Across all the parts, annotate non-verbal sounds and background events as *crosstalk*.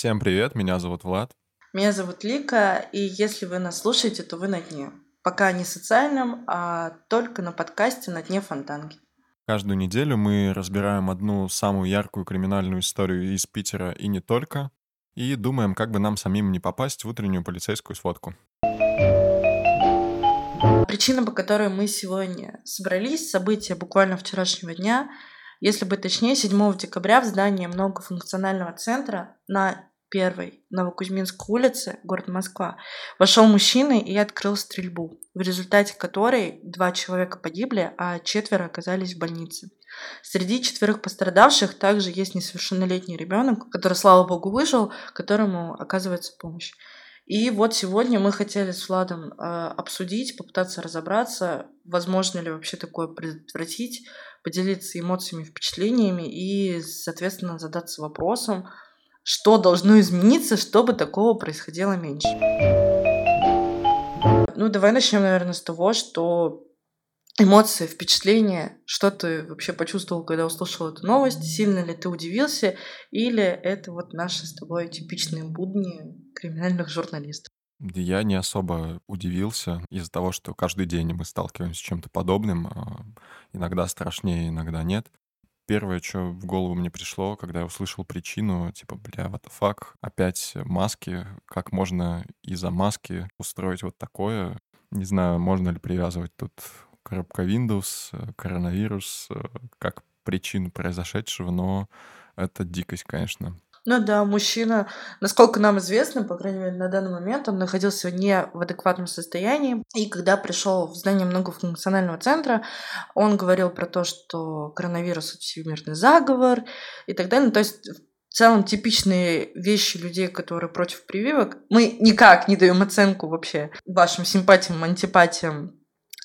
Всем привет, меня зовут Влад. Меня зовут Лика, и если вы нас слушаете, то вы на дне. Пока не социальном, а только на подкасте «На дне фонтанки». Каждую неделю мы разбираем одну самую яркую криминальную историю из Питера и не только, и думаем, как бы нам самим не попасть в утреннюю полицейскую сводку. Причина, по которой мы сегодня собрались, события буквально вчерашнего дня, если быть точнее, 7 декабря в здании многофункционального центра на первой Новокузьминской улице, город Москва, вошел мужчина и открыл стрельбу, в результате которой два человека погибли, а четверо оказались в больнице. Среди четверых пострадавших также есть несовершеннолетний ребенок, который, слава богу, выжил, которому оказывается помощь. И вот сегодня мы хотели с Владом э, обсудить, попытаться разобраться, возможно ли вообще такое предотвратить, поделиться эмоциями, впечатлениями и, соответственно, задаться вопросом, что должно измениться, чтобы такого происходило меньше. Ну, давай начнем, наверное, с того, что эмоции, впечатления, что ты вообще почувствовал, когда услышал эту новость, сильно ли ты удивился, или это вот наши с тобой типичные будни криминальных журналистов? Я не особо удивился из-за того, что каждый день мы сталкиваемся с чем-то подобным. А, иногда страшнее, иногда нет. Первое, что в голову мне пришло, когда я услышал причину, типа, бля, what the fuck, опять маски, как можно из-за маски устроить вот такое. Не знаю, можно ли привязывать тут коробка Windows, э, коронавирус, э, как причину произошедшего, но это дикость, конечно. Ну да, мужчина, насколько нам известно, по крайней мере, на данный момент он находился не в адекватном состоянии. И когда пришел в здание многофункционального центра, он говорил про то, что коронавирус — это всемирный заговор и так далее. Ну, то есть в целом типичные вещи людей, которые против прививок. Мы никак не даем оценку вообще вашим симпатиям, антипатиям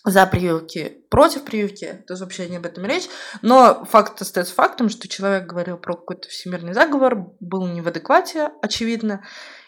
за прививки, против прививки, то есть вообще не об этом речь. Но факт остается фактом, что человек говорил про какой-то всемирный заговор, был не в адеквате, очевидно.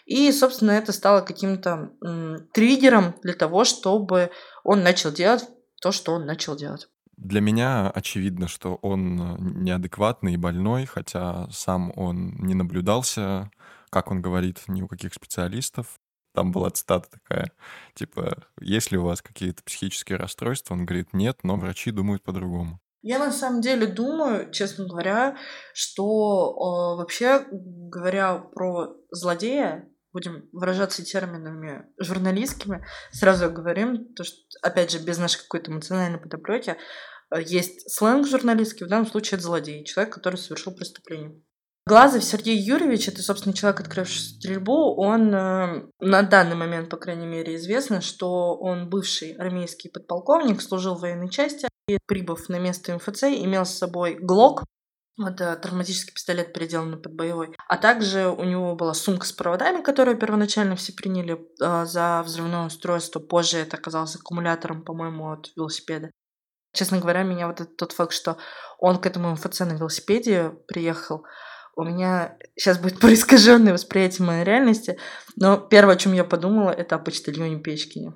И, собственно, это стало каким-то м, триггером для того, чтобы он начал делать то, что он начал делать. Для меня очевидно, что он неадекватный и больной, хотя сам он не наблюдался, как он говорит, ни у каких специалистов там была цитата такая, типа, есть ли у вас какие-то психические расстройства? Он говорит, нет, но врачи думают по-другому. Я на самом деле думаю, честно говоря, что э, вообще говоря про злодея, будем выражаться терминами журналистскими, сразу говорим, то, что, опять же, без нашей какой-то эмоциональной подоплеки, э, есть сленг журналистский, в данном случае это злодей, человек, который совершил преступление. Глазов Сергей Юрьевич, это, собственно, человек, открывший стрельбу, он э, на данный момент, по крайней мере, известно, что он бывший армейский подполковник, служил в военной части, и, прибыв на место МФЦ, имел с собой ГЛОК, это травматический пистолет, переделанный под боевой. А также у него была сумка с проводами, которую первоначально все приняли э, за взрывное устройство. Позже это оказалось аккумулятором, по-моему, от велосипеда. Честно говоря, меня вот этот тот факт, что он к этому МФЦ на велосипеде приехал, у меня сейчас будет *laughs* проискаженное восприятие моей реальности, но первое, о чем я подумала, это о почтальоне Печкине.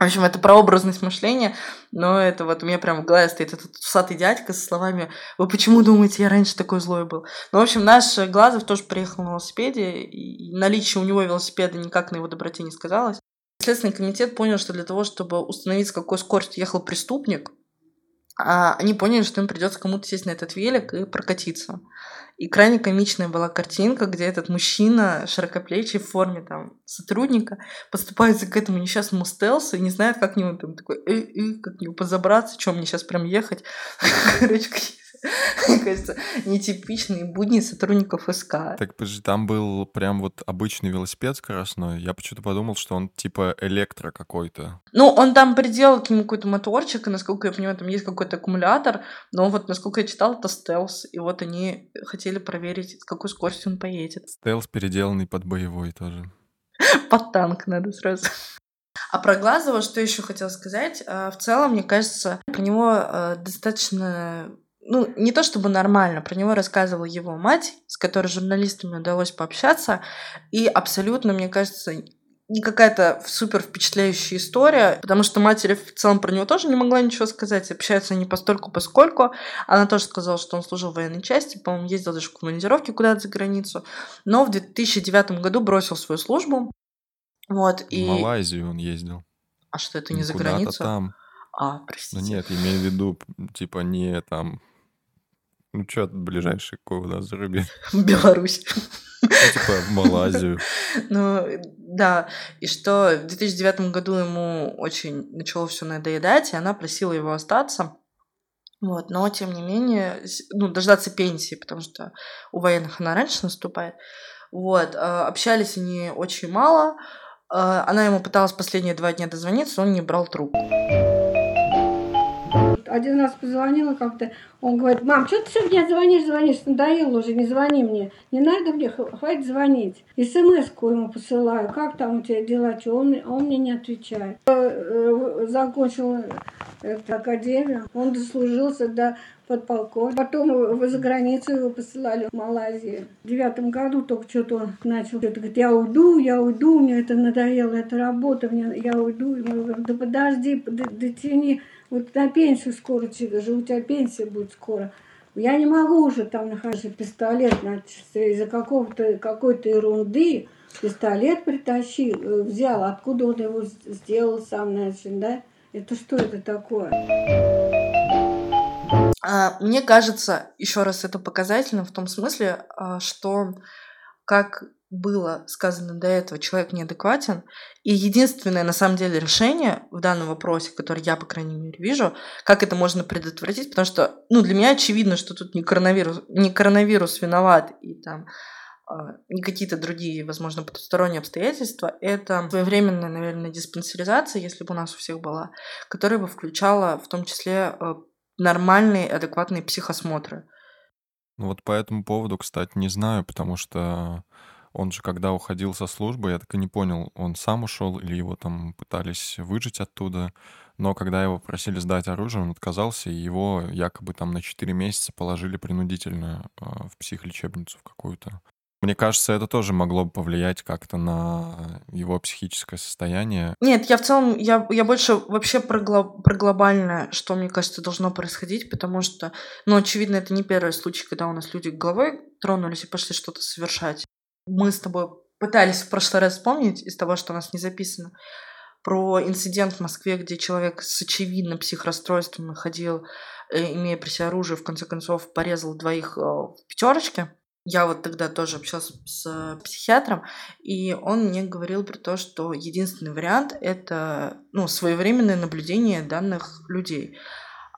В общем, это про образность мышления, но это вот у меня прям в голове стоит этот усатый дядька со словами «Вы почему думаете, я раньше такой злой был?» Ну, в общем, наш Глазов тоже приехал на велосипеде, и наличие у него велосипеда никак на его доброте не сказалось. Следственный комитет понял, что для того, чтобы установить, с какой скоростью ехал преступник, а, они поняли, что им придется кому-то сесть на этот велик и прокатиться. И крайне комичная была картинка, где этот мужчина, широкоплечий в форме там сотрудника, поступает к этому несчастному стелсу и не знает, как к нему там такой, э, э, как к нему позабраться, чем мне сейчас прям ехать. *laughs* Короче, *laughs* мне кажется, нетипичные будни сотрудников СК. Так, там был прям вот обычный велосипед скоростной. Я почему-то подумал, что он типа электро какой-то. Ну, он там приделал к нему какой-то моторчик, и, насколько я понимаю, там есть какой-то аккумулятор, но вот, насколько я читал, это стелс, и вот они хотели проверить, с какой скоростью он поедет. Стелс, переделанный под боевой тоже. *laughs* Под танк надо сразу. А про Глазова что еще хотела сказать? А, в целом, мне кажется, про него а, достаточно ну, не то чтобы нормально, про него рассказывала его мать, с которой журналистами удалось пообщаться, и абсолютно, мне кажется, не какая-то супер впечатляющая история, потому что матери в целом про него тоже не могла ничего сказать. Общаются они постольку поскольку. Она тоже сказала, что он служил в военной части, по-моему, ездил даже в командировке куда-то за границу. Но в 2009 году бросил свою службу. Вот, и... В Малайзию он ездил. А что, это не Ну, за куда-то границу? там. А, Ну простите. нет, имею в виду, типа, не там... Ну что, ближайший куда зарубеж? *laughs* Беларусь. Ну, типа, в Малайзию. *laughs* Ну, да. И что в 2009 году ему очень начало все надоедать, и она просила его остаться. Вот, но тем не менее, ну, дождаться пенсии, потому что у военных она раньше наступает. Вот, э, общались они очень мало. Э, Она ему пыталась последние два дня дозвониться, он не брал трубку. Один раз позвонила как-то, он говорит, мам, что ты все мне звонишь, звонишь, надоело уже, не звони мне, не надо мне, хватит звонить. СМС-ку ему посылаю, как там у тебя дела, что он, он мне не отвечает. Э, э, Закончил э, академию, он дослужился до подполковника. Потом в- за границу его посылали в Малайзию. В девятом году только что-то он начал, что-то говорит, я уйду, я уйду, мне это надоело, это работа, мне, я уйду. И мы говорим, да подожди, под- дотяни, вот на пенсию скоро тебе же, у тебя пенсия будет скоро. Я не могу уже там находить пистолет, из-за какого-то, какой-то ерунды пистолет притащил, э, взял, откуда он его сделал сам, значит, да? Это что это такое? А, Мне кажется, еще раз это показательно в том смысле, а, что как было сказано до этого, человек неадекватен. И единственное, на самом деле, решение в данном вопросе, которое я, по крайней мере, вижу, как это можно предотвратить, потому что, ну, для меня очевидно, что тут не коронавирус, не коронавирус виноват, и там а, не какие-то другие, возможно, потусторонние обстоятельства, это своевременная, наверное, диспансеризация, если бы у нас у всех была, которая бы включала в том числе э, нормальные, адекватные психосмотры. Ну вот по этому поводу, кстати, не знаю, потому что он же, когда уходил со службы, я так и не понял, он сам ушел или его там пытались выжить оттуда. Но когда его просили сдать оружие, он отказался, и его якобы там на 4 месяца положили принудительно э, в психлечебницу в какую-то. Мне кажется, это тоже могло бы повлиять как-то на его психическое состояние. Нет, я в целом, я, я больше вообще про, гло- про глобальное, что, мне кажется, должно происходить, потому что, ну, очевидно, это не первый случай, когда у нас люди головой тронулись и пошли что-то совершать. Мы с тобой пытались в прошлый раз вспомнить из того, что у нас не записано, про инцидент в Москве, где человек с очевидным психрасстройством ходил, э, имея при себе оружие, в конце концов порезал двоих э, в пятерочке. Я вот тогда тоже общалась с психиатром, и он мне говорил про то, что единственный вариант это ну, своевременное наблюдение данных людей.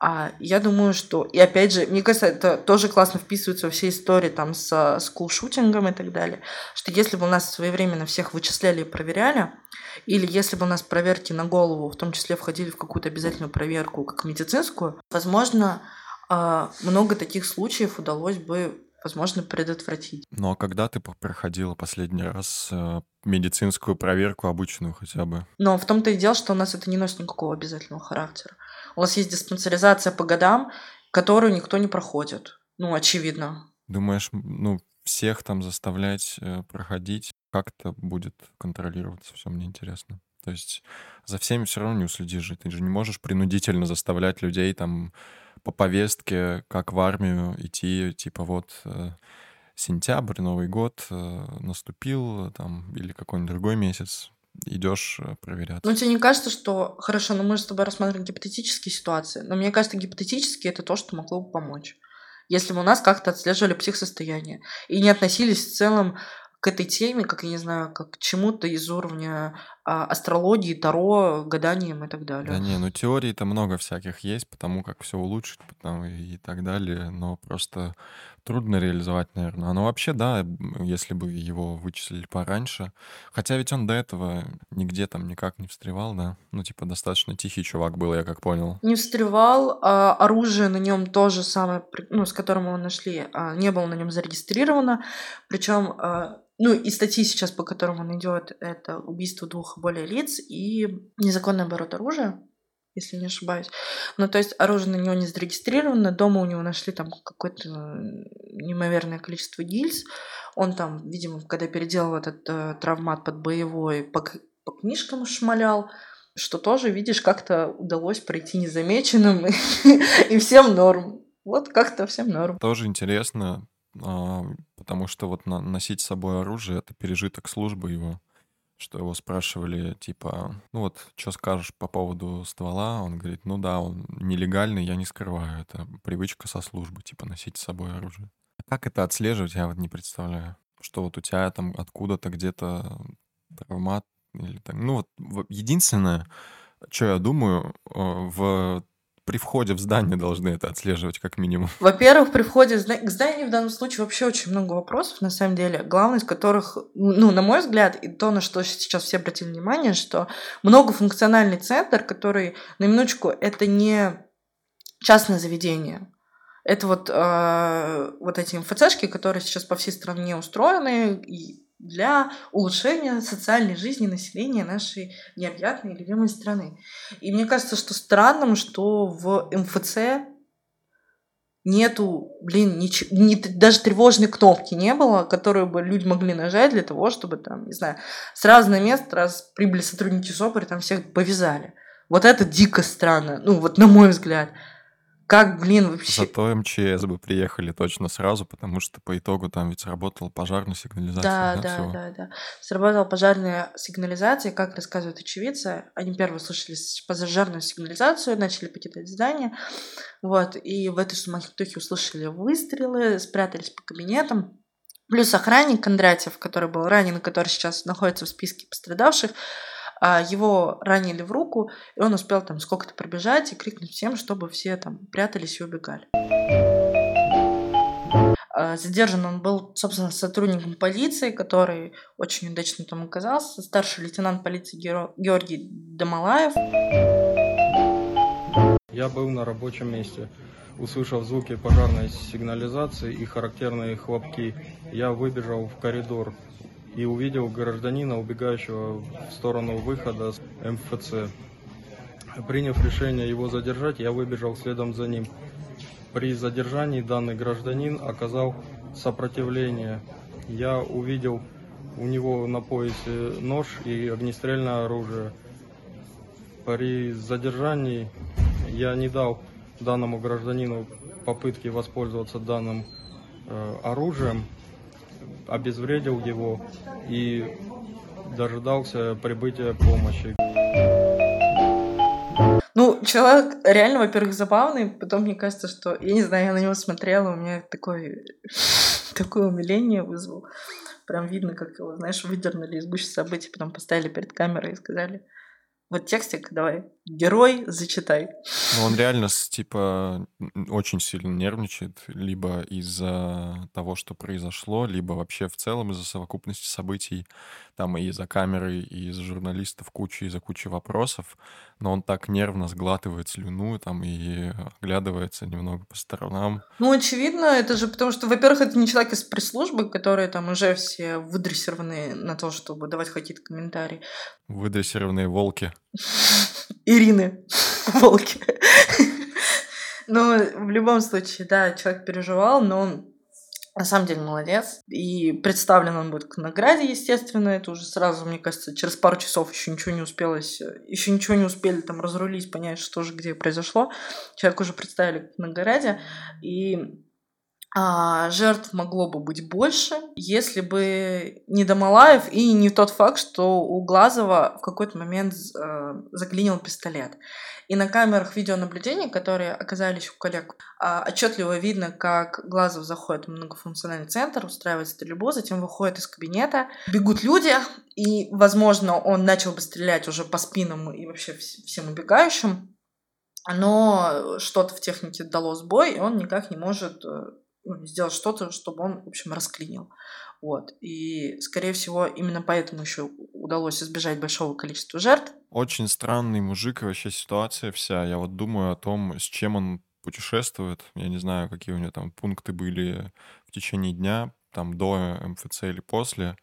А я думаю, что... И опять же, мне кажется, это тоже классно вписывается во все истории там с скулшутингом и так далее, что если бы у нас своевременно всех вычисляли и проверяли, или если бы у нас проверки на голову, в том числе входили в какую-то обязательную проверку, как медицинскую, возможно, а, много таких случаев удалось бы, возможно, предотвратить. Ну а когда ты проходила последний раз э, медицинскую проверку обычную хотя бы? Но в том-то и дело, что у нас это не носит никакого обязательного характера. У нас есть диспансеризация по годам, которую никто не проходит. Ну, очевидно. Думаешь, ну, всех там заставлять э, проходить, как это будет контролироваться, все мне интересно. То есть за всеми все равно не уследишь. Ты же не можешь принудительно заставлять людей там по повестке, как в армию, идти, типа вот э, сентябрь, Новый год э, наступил, там, или какой-нибудь другой месяц, идешь э, проверяться. Ну, тебе не кажется, что... Хорошо, но мы же с тобой рассматриваем гипотетические ситуации. Но мне кажется, гипотетически это то, что могло бы помочь. Если бы у нас как-то отслеживали психосостояние и не относились в целом к этой теме, как, я не знаю, как к чему-то из уровня а, астрологии, таро, гаданием и так далее. Да не, ну теорий-то много всяких есть, потому как все улучшить потом и, и так далее, но просто трудно реализовать, наверное. Но вообще, да, если бы его вычислили пораньше. Хотя ведь он до этого нигде там никак не встревал, да? Ну, типа, достаточно тихий чувак был, я как понял. Не встревал, а оружие на нем то же самое, ну, с которым его нашли, а, не было на нем зарегистрировано. Причем, а, ну, и статьи сейчас, по которым он идет, это убийство двух и более лиц и незаконный оборот оружия, если не ошибаюсь. Ну, то есть оружие на него не зарегистрировано, дома у него нашли там какое-то неимоверное количество гильз. Он там, видимо, когда переделал этот э, травмат под боевой, пок- книжкам шмалял, что тоже, видишь, как-то удалось пройти незамеченным, *laughs* и всем норм. Вот как-то всем норм. Тоже интересно, а, потому что вот носить с собой оружие — это пережиток службы его что его спрашивали, типа, ну вот, что скажешь по поводу ствола? Он говорит, ну да, он нелегальный, я не скрываю, это привычка со службы, типа, носить с собой оружие. Как это отслеживать, я вот не представляю. Что вот у тебя там откуда-то где-то травмат или так. Ну вот единственное, что я думаю, э, в при входе в здание должны это отслеживать как минимум? *laughs* Во-первых, при входе к зданию в данном случае вообще очень много вопросов, на самом деле, главный из которых, ну, на мой взгляд, и то, на что сейчас все обратили внимание, что многофункциональный центр, который, на минуточку, это не частное заведение, это вот, э, вот эти МФЦшки, которые сейчас по всей стране устроены, и для улучшения социальной жизни населения нашей необъятной и любимой страны. И мне кажется, что странным, что в МФЦ нету, блин, нич- ни, даже тревожной кнопки не было, которую бы люди могли нажать для того, чтобы там, не знаю, сразу на место, раз прибыли сотрудники СОПР, там всех повязали. Вот это дико странно, ну вот на мой взгляд. Как, блин, вообще... Зато МЧС бы приехали точно сразу, потому что по итогу там ведь сработала пожарная сигнализация. Да, да, да, всего. да, да. Сработала пожарная сигнализация, как рассказывают очевидцы. Они первые слышали пожарную сигнализацию, начали покидать здание. Вот, и в этой суматохе услышали выстрелы, спрятались по кабинетам. Плюс охранник Кондратьев, который был ранен, который сейчас находится в списке пострадавших, его ранили в руку, и он успел там сколько-то пробежать и крикнуть всем, чтобы все там прятались и убегали. А, задержан он был, собственно, сотрудником полиции, который очень удачно там оказался, старший лейтенант полиции Георгий Домалаев. Я был на рабочем месте. Услышав звуки пожарной сигнализации и характерные хлопки, я выбежал в коридор и увидел гражданина, убегающего в сторону выхода с МФЦ. Приняв решение его задержать, я выбежал следом за ним. При задержании данный гражданин оказал сопротивление. Я увидел у него на поясе нож и огнестрельное оружие. При задержании я не дал данному гражданину попытки воспользоваться данным э, оружием, обезвредил его и дожидался прибытия помощи. Ну, человек реально, во-первых, забавный, потом мне кажется, что, я не знаю, я на него смотрела, у меня такое, *laughs* такое умиление вызвал. Прям видно, как его, знаешь, выдернули из гуще событий, потом поставили перед камерой и сказали, вот текстик давай, герой, зачитай. Ну, он реально, типа, очень сильно нервничает, либо из-за того, что произошло, либо вообще в целом из-за совокупности событий. Там и из-за камеры, и из-за журналистов куча, из-за кучи вопросов. Но он так нервно сглатывает слюну там и оглядывается немного по сторонам. Ну, очевидно, это же потому что, во-первых, это не человек из пресс-службы, которые там уже все выдрессированы на то, чтобы давать какие-то комментарии. Выдрессированные волки. Ирины волки. Но в любом случае, да, человек переживал, но он на самом деле молодец. И представлен он будет к награде, естественно. Это уже сразу, мне кажется, через пару часов еще ничего не успелось, еще ничего не успели там разрулить, понять, что же где произошло. Человек уже представили к награде. И а, жертв могло бы быть больше, если бы не Домалаев и не тот факт, что у Глазова в какой-то момент э, заклинил пистолет. И на камерах видеонаблюдения, которые оказались у коллег, э, отчетливо видно, как Глазов заходит в многофункциональный центр, устраивает стрельбу, затем выходит из кабинета, бегут люди, и, возможно, он начал бы стрелять уже по спинам и вообще всем убегающим, но что-то в технике дало сбой, и он никак не может э, сделать что-то, чтобы он, в общем, расклинил. Вот. И, скорее всего, именно поэтому еще удалось избежать большого количества жертв. Очень странный мужик и вообще ситуация вся. Я вот думаю о том, с чем он путешествует. Я не знаю, какие у него там пункты были в течение дня, там до МФЦ или после.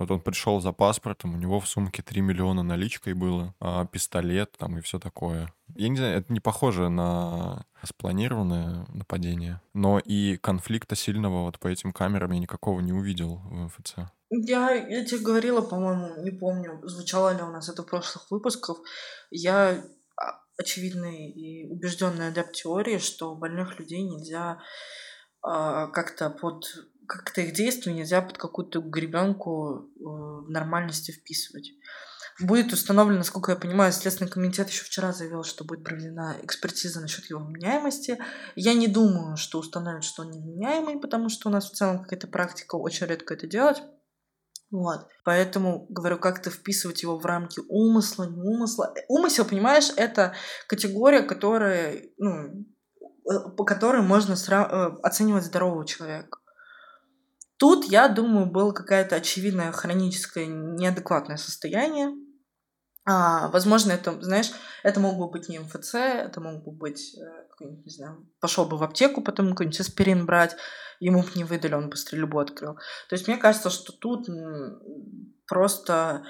Вот он пришел за паспортом, у него в сумке 3 миллиона наличкой было, а пистолет там и все такое. Я не знаю, это не похоже на спланированное нападение, но и конфликта сильного вот по этим камерам я никакого не увидел в МФЦ. Я, я тебе говорила, по-моему, не помню, звучало ли у нас это в прошлых выпусках. Я а, очевидный и убежденный адепт теории, что больных людей нельзя как-то под как-то их действия нельзя под какую-то гребенку э, нормальности вписывать. Будет установлено, насколько я понимаю, Следственный комитет еще вчера заявил, что будет проведена экспертиза насчет его вменяемости. Я не думаю, что установят, что он невменяемый, потому что у нас в целом какая-то практика очень редко это делать. Вот. Поэтому, говорю, как-то вписывать его в рамки умысла, не умысла. Умысел, понимаешь, это категория, которая, ну, э, по которой можно сра- э, оценивать здорового человека. Тут, я думаю, было какое-то очевидное хроническое неадекватное состояние. А, возможно, это, знаешь, это мог бы быть не МФЦ, это мог бы быть, э, не знаю, пошел бы в аптеку, потом какой-нибудь аспирин брать, ему бы не выдали, он бы стрельбу открыл. То есть мне кажется, что тут просто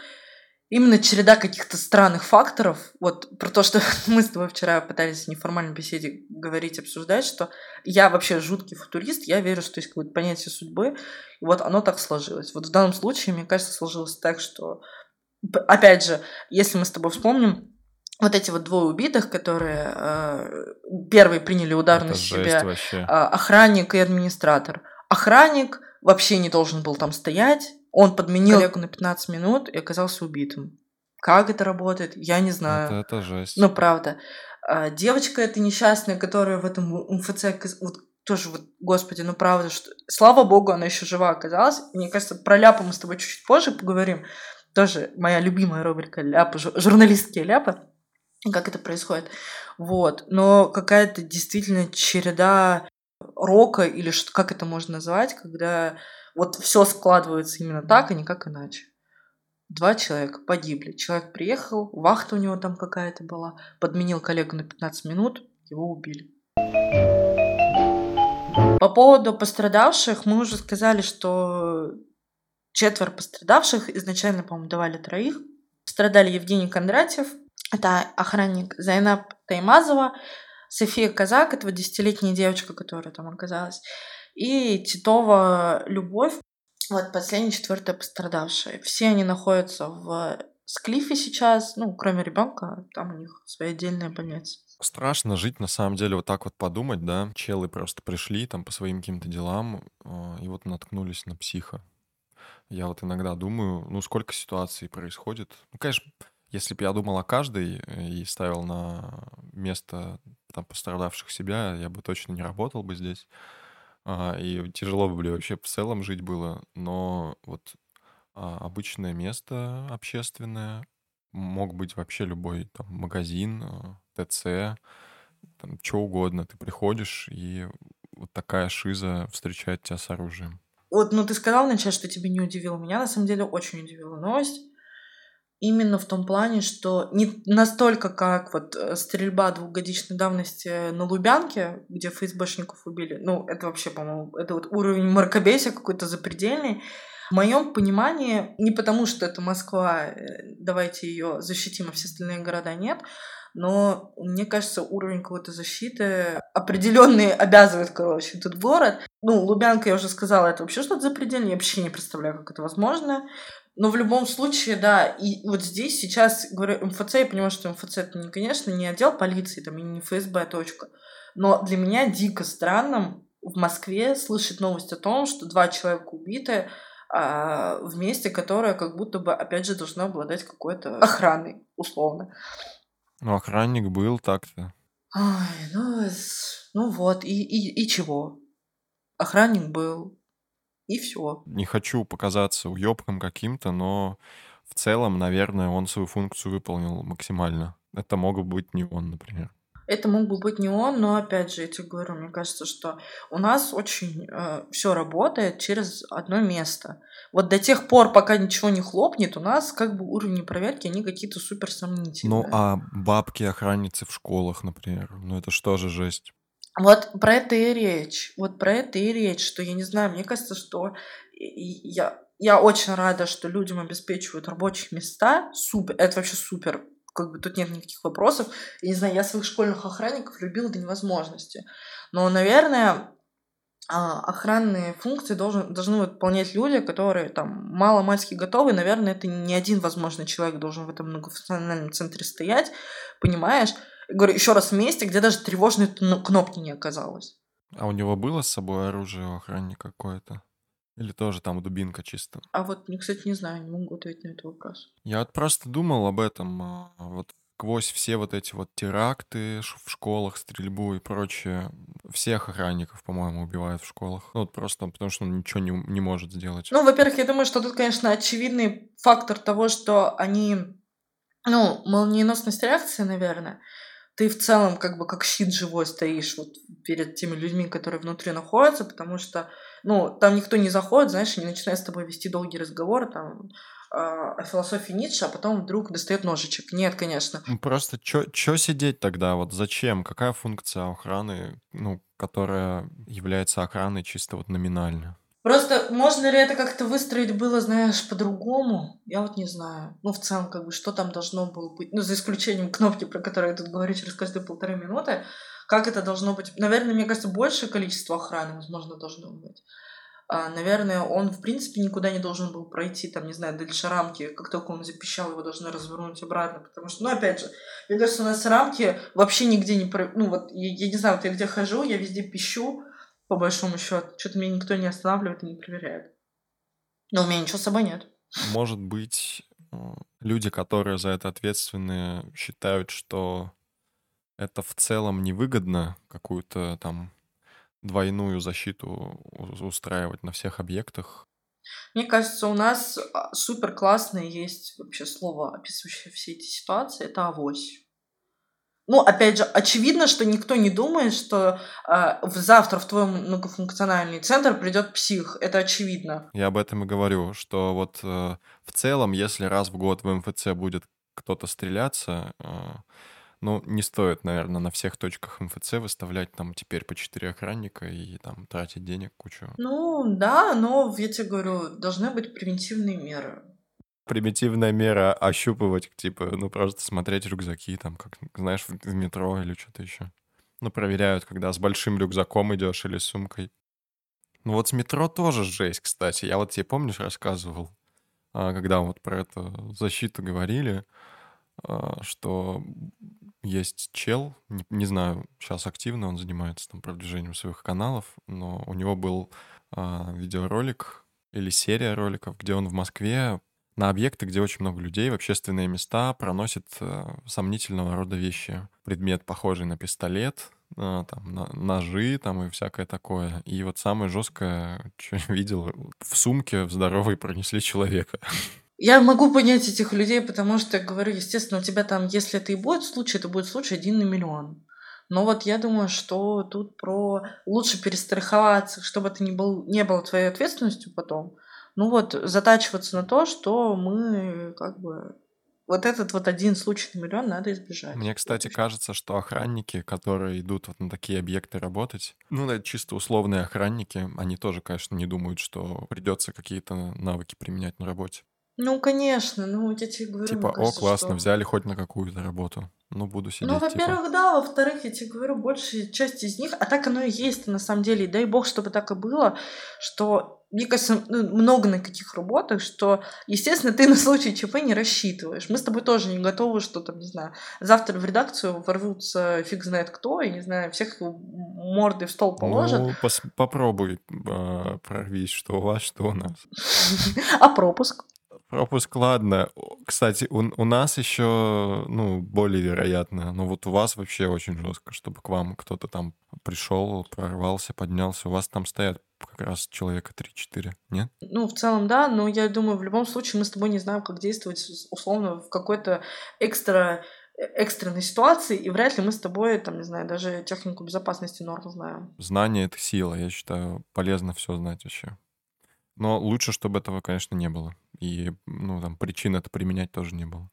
именно череда каких-то странных факторов, вот про то, что *laughs* мы с тобой вчера пытались в неформальной беседе говорить, обсуждать, что я вообще жуткий футурист, я верю, что есть какое-то понятие судьбы, и вот оно так сложилось. Вот в данном случае, мне кажется, сложилось так, что, опять же, если мы с тобой вспомним, вот эти вот двое убитых, которые э, первые приняли удар Это на себя, э, охранник и администратор. Охранник вообще не должен был там стоять, он подменил коллегу на 15 минут и оказался убитым. Как это работает, я не знаю. Это, это жесть. Ну, правда. А, девочка эта несчастная, которая в этом МФЦ, вот тоже вот, господи, ну правда, что... Слава богу, она еще жива оказалась. Мне кажется, про ляпы мы с тобой чуть-чуть позже поговорим. Тоже моя любимая рубрика ляпы, журналистские ляпы. Как это происходит. Вот. Но какая-то действительно череда рока или что, как это можно назвать, когда вот все складывается именно так, а не как иначе. Два человека погибли. Человек приехал, вахта у него там какая-то была, подменил коллегу на 15 минут, его убили. По поводу пострадавших, мы уже сказали, что четверо пострадавших, изначально, по-моему, давали троих. Пострадали Евгений Кондратьев, это охранник Зайнаб Таймазова, София Казак, это вот десятилетняя девочка, которая там оказалась, и Титова Любовь, вот последняя четвертая пострадавшая. Все они находятся в Склифе сейчас, ну, кроме ребенка, там у них своя отдельная больница. Страшно жить, на самом деле, вот так вот подумать, да. Челы просто пришли там по своим каким-то делам а, и вот наткнулись на психа. Я вот иногда думаю, ну, сколько ситуаций происходит. Ну, конечно, если бы я думал о каждой э, и ставил на место там пострадавших себя, я бы точно не работал бы здесь. А, и тяжело бы были вообще в целом жить было, но вот а, обычное место общественное, мог быть вообще любой там магазин, а, ТЦ, там, что угодно. Ты приходишь, и вот такая шиза встречает тебя с оружием. Вот, ну ты сказал вначале, что тебе не удивило. Меня на самом деле очень удивила новость. Именно в том плане, что не настолько, как вот э, стрельба двухгодичной давности на Лубянке, где ФСБшников убили, ну, это вообще, по-моему, это вот уровень мракобесия какой-то запредельный. В моем понимании, не потому что это Москва, э, давайте ее защитим, а все остальные города нет, но мне кажется, уровень какой-то защиты определенный обязывает, короче, этот город. Ну, Лубянка, я уже сказала, это вообще что-то запредельное, я вообще не представляю, как это возможно. Но в любом случае, да, и вот здесь сейчас, говорю, МФЦ, я понимаю, что МФЦ это, не, конечно, не отдел полиции, там, и не ФСБ, точка. Но для меня дико странным в Москве слышать новость о том, что два человека убиты а, в месте, которое как будто бы, опять же, должно обладать какой-то охраной, условно. Ну, охранник был так-то. Ай, ну, ну вот, и, и, и чего? Охранник был, и все. Не хочу показаться уёбком каким-то, но в целом, наверное, он свою функцию выполнил максимально. Это мог быть не он, например. Это мог бы быть не он, но опять же, я тебе говорю, мне кажется, что у нас очень э, все работает через одно место. Вот до тех пор, пока ничего не хлопнет, у нас как бы уровни проверки, они какие-то супер сомнительные. Ну, а бабки-охранницы в школах, например, ну это что же жесть? Вот про это и речь. Вот про это и речь, что я не знаю, мне кажется, что я я очень рада, что людям обеспечивают рабочие места. Супер, это вообще супер. Как бы тут нет никаких вопросов. Я не знаю, я своих школьных охранников любила до невозможности. Но, наверное, а, охранные функции должен, должны выполнять люди, которые там мало-мальски готовы. Наверное, это не один возможный человек должен в этом многофункциональном центре стоять, понимаешь? Говорю, еще раз в месте, где даже тревожной кнопки не оказалось. А у него было с собой оружие у охранника какое-то? Или тоже там дубинка чисто? А вот, кстати, не знаю, не могу ответить на этот вопрос. Я вот просто думал об этом. А, вот сквозь все вот эти вот теракты в школах, стрельбу и прочее, всех охранников, по-моему, убивают в школах. Ну, вот просто потому, что он ничего не, не может сделать. Ну, во-первых, я думаю, что тут, конечно, очевидный фактор того, что они, ну, молниеносность реакции, наверное, ты в целом как бы как щит живой стоишь вот перед теми людьми, которые внутри находятся, потому что, ну, там никто не заходит, знаешь, не начинает с тобой вести долгие разговоры, там, а, о философии Ницше, а потом вдруг достает ножичек. Нет, конечно. Ну, просто что сидеть тогда? Вот зачем? Какая функция охраны, ну, которая является охраной чисто вот номинально? Просто можно ли это как-то выстроить было, знаешь, по-другому? Я вот не знаю. Ну, в целом, как бы, что там должно было быть? Ну, за исключением кнопки, про которую я тут говорю через каждые полторы минуты. Как это должно быть? Наверное, мне кажется, большее количество охраны, возможно, должно быть. А, наверное, он, в принципе, никуда не должен был пройти, там, не знаю, дальше рамки. Как только он запищал, его должны развернуть обратно. Потому что, ну, опять же, мне кажется, у нас рамки вообще нигде не... Про... Ну, вот, я, я не знаю, вот я где хожу, я везде пищу, по большому счету. Что-то меня никто не останавливает и не проверяет. Но у меня ничего с собой нет. Может быть, э, люди, которые за это ответственны, считают, что это в целом невыгодно какую-то там двойную защиту устраивать на всех объектах? Мне кажется, у нас а, супер классное есть вообще слово, описывающее все эти ситуации, это авось. Ну, опять же, очевидно, что никто не думает, что э, завтра в твой многофункциональный центр придет псих. Это очевидно. Я об этом и говорю, что вот э, в целом, если раз в год в МФЦ будет кто-то стреляться, э, ну, не стоит, наверное, на всех точках МФЦ выставлять там теперь по четыре охранника и там тратить денег кучу. Ну, да, но я тебе говорю, должны быть превентивные меры. Примитивная мера ощупывать, типа, ну, просто смотреть рюкзаки, там, как, знаешь, в, метро или что-то еще. Ну, проверяют, когда с большим рюкзаком идешь или сумкой. Ну, вот с метро тоже жесть, кстати. Я вот тебе, помнишь, рассказывал, а, когда вот про эту защиту говорили, а, что есть чел, не, знаю, сейчас активно он занимается там продвижением своих каналов, но у него был э, видеоролик или серия роликов, где он в Москве на объекты, где очень много людей, в общественные места проносит э, сомнительного рода вещи. Предмет, похожий на пистолет, э, там, ножи там и всякое такое. И вот самое жесткое, *laughs* что я видел, в сумке в здоровой пронесли человека. *laughs* Я могу понять этих людей, потому что, говорю, естественно, у тебя там, если это и будет случай, это будет случай один на миллион. Но вот я думаю, что тут про лучше перестраховаться, чтобы это не, был, не было твоей ответственностью потом. Ну вот, затачиваться на то, что мы как бы вот этот вот один случай на миллион надо избежать. Мне, кстати, кажется, что охранники, которые идут вот на такие объекты работать, ну, это чисто условные охранники, они тоже, конечно, не думают, что придется какие-то навыки применять на работе. Ну, конечно, ну, я тебе говорю. Типа, о, классно, что... взяли хоть на какую-то работу. Ну, буду сидеть. Ну, во-первых, типа... да, во-вторых, я тебе говорю, большая часть из них, а так оно и есть на самом деле, и дай бог, чтобы так и было, что, мне кажется, ну, много на каких работах, что, естественно, ты на случай ЧП не рассчитываешь. Мы с тобой тоже не готовы, что там, не знаю, завтра в редакцию ворвутся фиг знает кто, и, не знаю, всех морды в стол положат. Ну, пос- попробуй э, прорвись, что у вас, что у нас. *laughs* А пропуск? Пропуск, ладно. Кстати, у, у нас еще, ну, более вероятно. Но вот у вас вообще очень жестко, чтобы к вам кто-то там пришел, прорвался, поднялся. У вас там стоят как раз человека 3-4, нет? Ну, в целом, да, но я думаю, в любом случае мы с тобой не знаем, как действовать условно в какой-то экстра э, экстренной ситуации, и вряд ли мы с тобой, там, не знаю, даже технику безопасности норм знаем. Знание — это сила. Я считаю, полезно все знать вообще. Но лучше, чтобы этого, конечно, не было. И, ну, там, причин это применять тоже не было.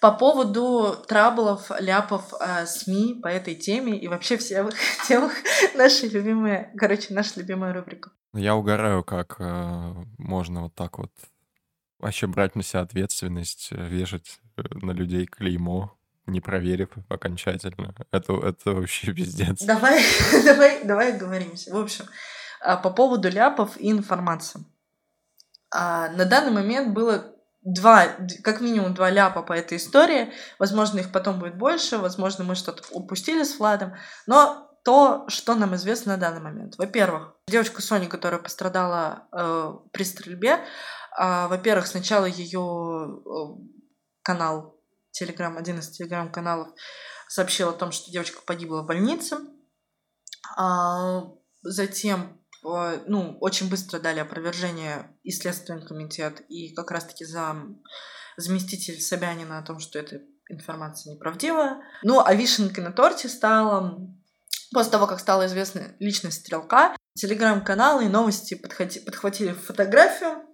По поводу траблов, ляпов э, СМИ по этой теме и вообще всех *laughs* темах наши любимые, короче, наша любимая рубрика. Я угораю, как э, можно вот так вот вообще брать на себя ответственность, э, вешать э, на людей клеймо, не проверив окончательно. Это, это вообще *laughs* пиздец. Давай, *laughs* давай, давай говоримся. В общем, а, по поводу ляпов и информации. А, на данный момент было два, как минимум два ляпа по этой истории. Возможно, их потом будет больше, возможно, мы что-то упустили с Владом. Но то, что нам известно на данный момент. Во-первых, девочка Соня, которая пострадала э, при стрельбе, э, во-первых, сначала ее э, канал Телеграм, один из телеграм-каналов, сообщил о том, что девочка погибла в больнице. А, затем ну, очень быстро дали опровержение и Следственный комитет, и как раз-таки зам, заместитель Собянина о том, что эта информация неправдивая. Ну, а вишенкой на торте стало После того, как стала известна личность Стрелка, телеграм-каналы и новости подхватили фотографию,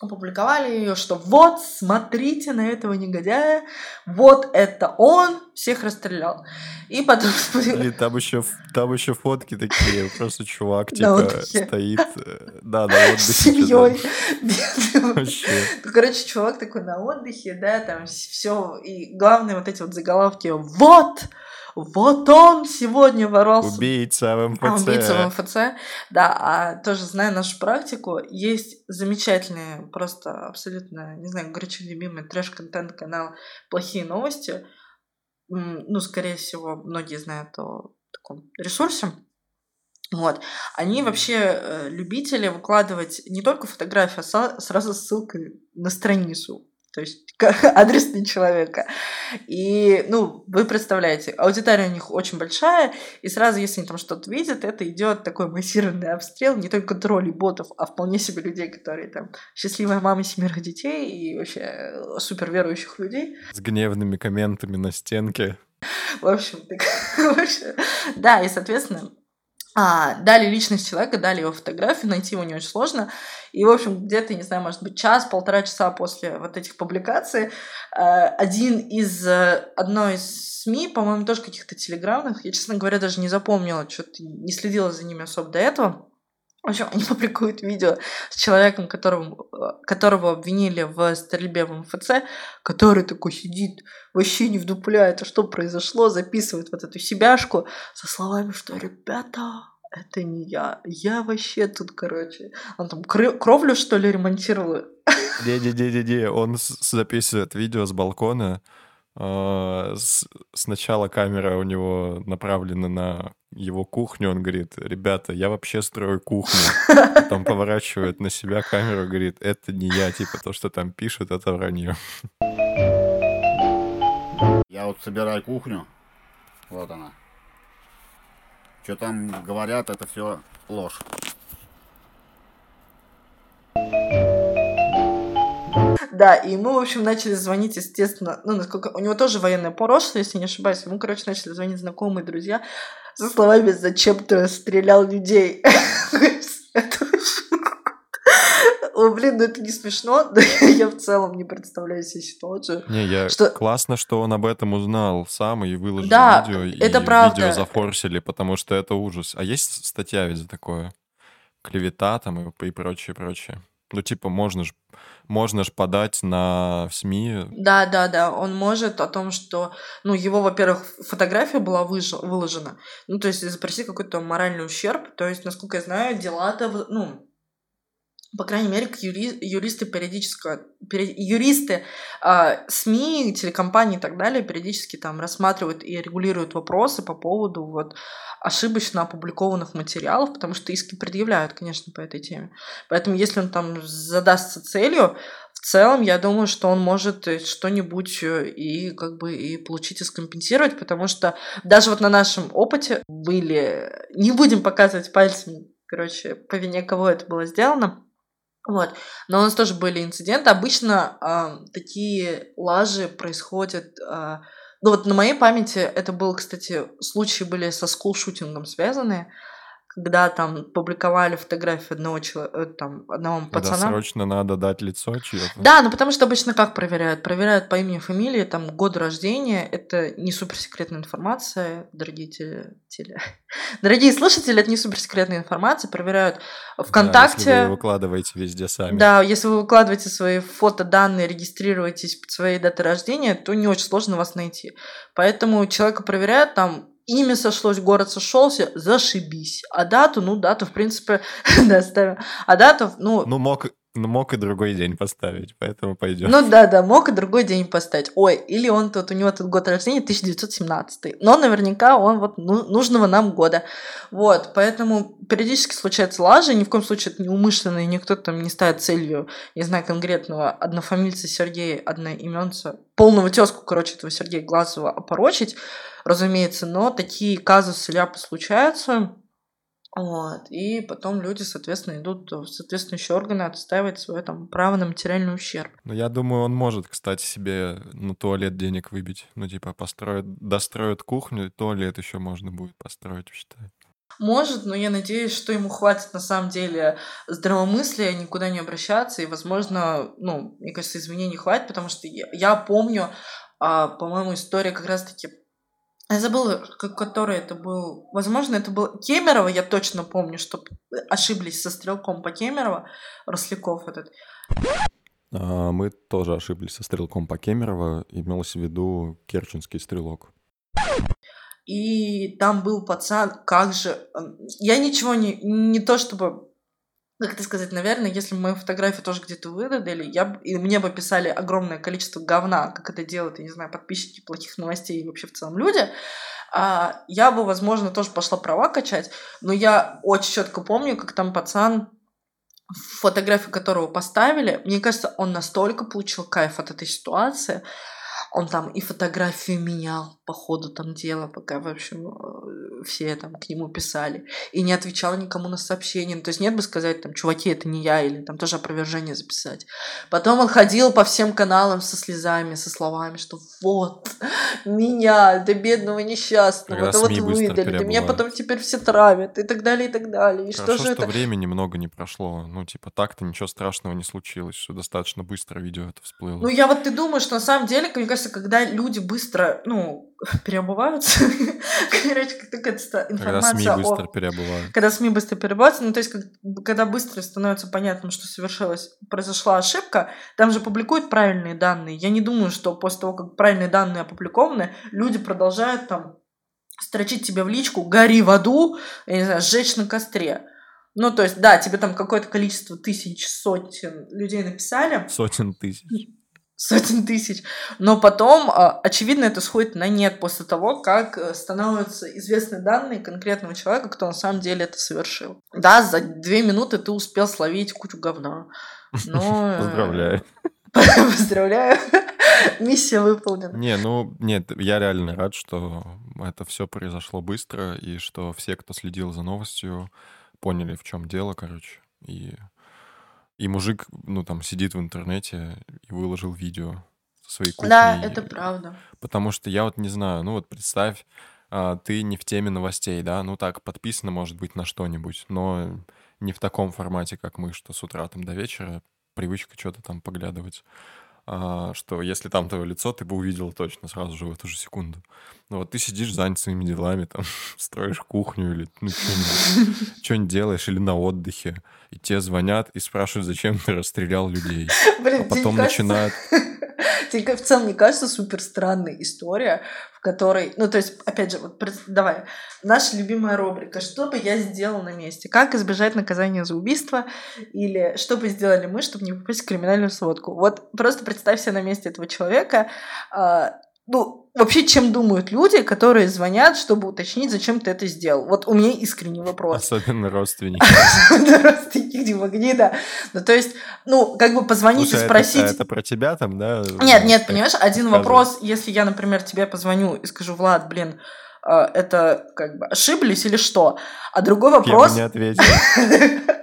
опубликовали ее, что вот, смотрите на этого негодяя, вот это он всех расстрелял. И потом... *laughs* Блин, там еще, там еще фотки такие, просто чувак *laughs* типа стоит, э, да, на *laughs* отдыхе. С семьей. Короче, чувак такой на отдыхе, да, там все, и главное вот эти вот заголовки, вот, вот он сегодня ворвался. Убийца в МФЦ. А, убийца в МФЦ. Да, а тоже зная нашу практику, есть замечательные, просто абсолютно, не знаю, горячо любимый трэш-контент канал «Плохие новости». Ну, скорее всего, многие знают о таком ресурсе. Вот. Они вообще э, любители выкладывать не только фотографии, а сразу ссылкой на страницу то есть *laughs* адресный человека. И, ну, вы представляете, аудитория у них очень большая, и сразу, если они там что-то видят, это идет такой массированный обстрел не только троллей, ботов, а вполне себе людей, которые там счастливая мама семерых детей и вообще э, супер верующих людей. С гневными комментами на стенке. В общем, так, *laughs* в общем, да, и, соответственно, а, дали личность человека, дали его фотографию, найти его не очень сложно. И, в общем, где-то, не знаю, может быть, час, полтора часа после вот этих публикаций э, один из, э, одной из СМИ, по-моему, тоже каких-то телеграммных, я, честно говоря, даже не запомнила, что-то не следила за ними особо до этого, в общем, они публикуют видео с человеком, которого, которого обвинили в стрельбе в МФЦ, который такой сидит, вообще не вдупляет, а что произошло, записывает вот эту себяшку со словами, что «Ребята, это не я, я вообще тут, короче...» Он там кровлю, что ли, ремонтировал? Не-не-не-не, он записывает видео с балкона, сначала камера у него направлена на его кухню, он говорит, ребята, я вообще строю кухню. Потом поворачивает на себя камеру, говорит, это не я, типа то, что там пишут, это вранье. Я вот собираю кухню, вот она. Что там говорят, это все ложь. Да, и мы, в общем, начали звонить, естественно, ну, насколько... У него тоже военное прошлое, если не ошибаюсь. Ему, короче, начали звонить знакомые друзья со словами «Зачем ты стрелял людей?» О, блин, ну это не смешно, но я в целом не представляю себе ситуацию. Не, я что... классно, что он об этом узнал сам и выложил да, видео. это и правда. видео зафорсили, потому что это ужас. А есть статья ведь за такое? Клевета там и, и прочее, прочее. Ну, типа, можно же можно ж подать на в СМИ. Да, да, да. Он может о том, что, ну, его, во-первых, фотография была выж... выложена. Ну, то есть запросить какой-то моральный ущерб. То есть, насколько я знаю, дела-то, ну, по крайней мере, юри, юристы периодически, юристы э, СМИ, телекомпании и так далее периодически там рассматривают и регулируют вопросы по поводу вот ошибочно опубликованных материалов, потому что иски предъявляют, конечно, по этой теме. Поэтому, если он там задастся целью, в целом, я думаю, что он может что-нибудь э, и как бы и получить и скомпенсировать, потому что даже вот на нашем опыте были, не будем показывать пальцем, короче, по вине кого это было сделано, вот. Но у нас тоже были инциденты. Обычно э, такие лажи происходят... Э, ну вот на моей памяти это был, кстати, случаи были со скулшутингом связанные, когда там публиковали фотографию одного человека, там, одного пацана. срочно надо дать лицо чье-то. Да, ну потому что обычно как проверяют? Проверяют по имени, фамилии, там, год рождения. Это не суперсекретная информация, дорогие теле... теле- *laughs* Дорогие слушатели, это не суперсекретная информация. Проверяют Да, ВКонтакте. если вы выкладываете везде сами. Да, если вы выкладываете свои фотоданные, регистрируетесь под своей датой рождения, то не очень сложно вас найти. Поэтому человека проверяют, там имя сошлось, город сошелся, зашибись. А дату, ну, дату, в принципе, *laughs* да, ставим. А дату, ну, Ну, мог, ну, мог и другой день поставить, поэтому пойдет. ну да, да, мог и другой день поставить. Ой, или он тут, у него тут год рождения 1917. Но наверняка он вот ну- нужного нам года. Вот, поэтому периодически случается лажа, ни в коем случае это не умышленно, и никто там не ставит целью, не знаю, конкретного однофамильца Сергея, одноименца, полного тезку, короче, этого Сергея Глазова опорочить, разумеется, но такие казусы ляпы случаются, вот. И потом люди, соответственно, идут в соответствующие органы отстаивать свое там право на материальный ущерб. Ну, я думаю, он может, кстати, себе на туалет денег выбить. Ну, типа, построят, достроят кухню, и туалет еще можно будет построить, считай. Может, но я надеюсь, что ему хватит на самом деле здравомыслия никуда не обращаться, и, возможно, ну, мне кажется, извинений хватит, потому что я, я помню, а, по-моему, история как раз-таки я забыла, как, который это был. Возможно, это был Кемерово, я точно помню, что ошиблись со стрелком по Кемерово, Росляков этот. А, мы тоже ошиблись со стрелком по Кемерово. Имелось в виду керченский стрелок. И там был пацан, как же... э, Я ничего не... Не то чтобы... Как это сказать, наверное, если бы мою фотографию тоже где-то выдали, я б, и мне бы писали огромное количество говна, как это делают, я не знаю, подписчики плохих новостей и вообще в целом люди, а, я бы, возможно, тоже пошла права качать, но я очень четко помню, как там пацан, фотографию которого поставили, мне кажется, он настолько получил кайф от этой ситуации, он там и фотографию менял по ходу там дела, пока, в общем, э, все там к нему писали. И не отвечал никому на сообщения. Ну, то есть нет бы сказать, там, чуваки, это не я, или там тоже опровержение записать. Потом он ходил по всем каналам со слезами, со словами, что вот, меня, да бедного несчастного, Когда да вот выдали, да меня потом теперь все травят, и так далее, и так далее. И что Хорошо, же что это? времени много не прошло. Ну, типа, так-то ничего страшного не случилось. Все достаточно быстро видео это всплыло. Ну, я вот ты думаешь, что на самом деле, мне кажется, когда люди быстро, ну, *laughs* переобуваются, *laughs* короче, как только ста- Когда СМИ информация быстро о... переобувают. Когда СМИ быстро переобуваются, ну, то есть, как- когда быстро становится понятным, что совершилась, произошла ошибка, там же публикуют правильные данные. Я не думаю, что после того, как правильные данные опубликованы, люди продолжают там строчить тебе в личку «гори в аду», я не знаю, «сжечь на костре». Ну, то есть, да, тебе там какое-то количество тысяч, сотен людей написали, Сотен тысяч. Сотен тысяч. Но потом, а, очевидно, это сходит на нет после того, как э, становятся известны данные конкретного человека, кто на самом деле это совершил. Да, за две минуты ты успел словить кучу говна. Но... *laughs* э, Поздравляю. *laughs* Поздравляю. *laughs* Миссия выполнена. Не, ну, нет, я реально рад, что это все произошло быстро, и что все, кто следил за новостью, поняли, в чем дело, короче. И, и мужик, ну, там, сидит в интернете и выложил видео со своей кухни. Да, это правда. Потому что я вот не знаю, ну вот представь, а, ты не в теме новостей, да, ну так, подписано, может быть, на что-нибудь, но не в таком формате, как мы, что с утра там до вечера привычка что-то там поглядывать. А, что если там твое лицо, ты бы увидел точно сразу же в эту же секунду. Ну вот ты сидишь занят своими делами, там, *laughs* строишь кухню или ну, *laughs* что-нибудь, делаешь или на отдыхе, и тебе звонят и спрашивают, зачем ты расстрелял людей. *laughs* Блин, А потом начинают... Тебе в целом не кажется супер странная история, в которой, ну то есть, опять же, вот давай, наша любимая рубрика, что бы я сделал на месте, как избежать наказания за убийство, или что бы сделали мы, чтобы не попасть в криминальную сводку. Вот просто представь себе на месте этого человека, а, ну, вообще, чем думают люди, которые звонят, чтобы уточнить, зачем ты это сделал. Вот у меня искренний вопрос. Особенно родственники. *laughs* Родственники не могли, да. Ну, то есть, ну, как бы позвонить и это- спросить... Это, про тебя там, да? Нет, нет, понимаешь, один вопрос, если я, например, тебе позвоню и скажу, Влад, блин, э, это как бы ошиблись или что? А другой Я бы вопрос... не ответил. *laughs*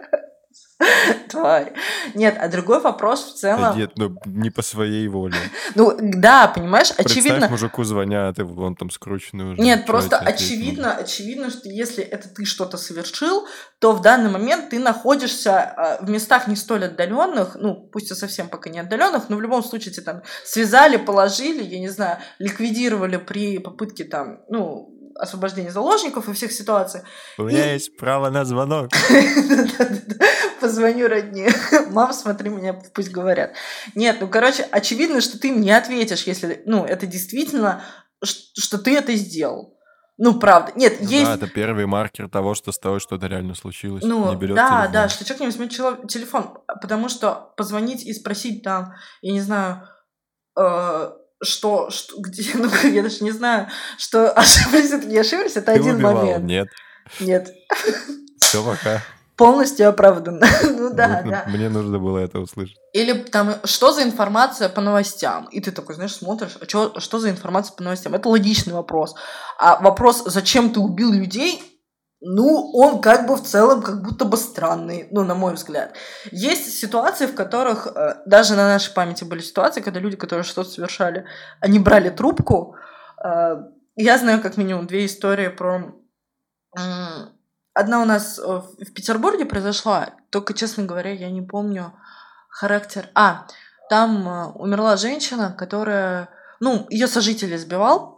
*laughs* тварь. Нет, а другой вопрос в Да целом... Нет, ну не по своей воле. *laughs* Ну, да, понимаешь, очевидно... Представь, мужику звонят, и вон там скрученный уже. Нет, просто ответить очевидно, очевидно, что если это ты что-то совершил, то в данный момент ты находишься а, в местах не столь отдаленных, ну, пусть и совсем пока не отдаленных, но в любом случае тебя там связали, положили, я не знаю, ликвидировали при попытке там, ну, освобождения заложников и всех ситуаций. У меня есть право на звонок. *laughs* Позвоню родне. Мам, смотри, меня пусть говорят. Нет, ну, короче, очевидно, что ты им не ответишь, если, ну, это действительно, что ты это сделал. Ну, правда. Нет, Ну есть... Да, это первый маркер того, что с тобой что-то реально случилось. Ну, Не берет да, телефон. да, что человек не возьмет телефон, потому что позвонить и спросить там, я не знаю, э, что, что, где, *laughs* ну, я даже не знаю, что ошиблись, это не ошиблись, это Ты один убивал? момент. Нет. Нет, Все, пока. полностью оправданно. *laughs* ну да, да. Мне нужно было это услышать. Или там, что за информация по новостям? И ты такой, знаешь, смотришь, а чё, что за информация по новостям? Это логичный вопрос. А вопрос, зачем ты убил людей, ну, он как бы в целом как будто бы странный, ну, на мой взгляд. Есть ситуации, в которых, э, даже на нашей памяти были ситуации, когда люди, которые что-то совершали, они брали трубку. Э, Я знаю как минимум две истории про... Одна у нас э, в Петербурге произошла, только, честно говоря, я не помню характер. А, там умерла женщина, которая, ну, ее сожитель избивал.